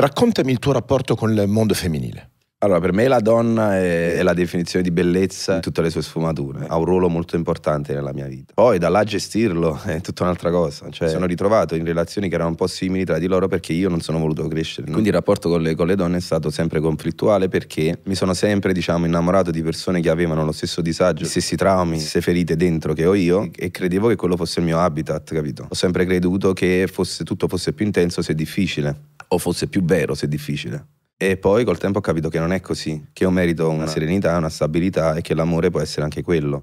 Raccontami il tuo rapporto con il mondo femminile. Allora, per me la donna è, è, la definizione di bellezza in tutte le sue sfumature. Ha un ruolo molto importante nella mia vita. Poi da là gestirlo è tutta un'altra cosa. Cioè, sono ritrovato in relazioni che erano un po' simili tra di loro perché io non sono voluto crescere. Quindi il rapporto con le, con le donne è stato sempre conflittuale perché mi sono sempre, diciamo, innamorato di persone che avevano lo stesso disagio, gli stessi traumi, le stesse ferite dentro che ho io e credevo che quello fosse il mio habitat, capito? Ho sempre creduto che fosse, tutto fosse più intenso se difficile o fosse più vero se difficile. E poi col tempo ho capito che non è così, che io merito una serenità, una stabilità e che l'amore può essere anche quello.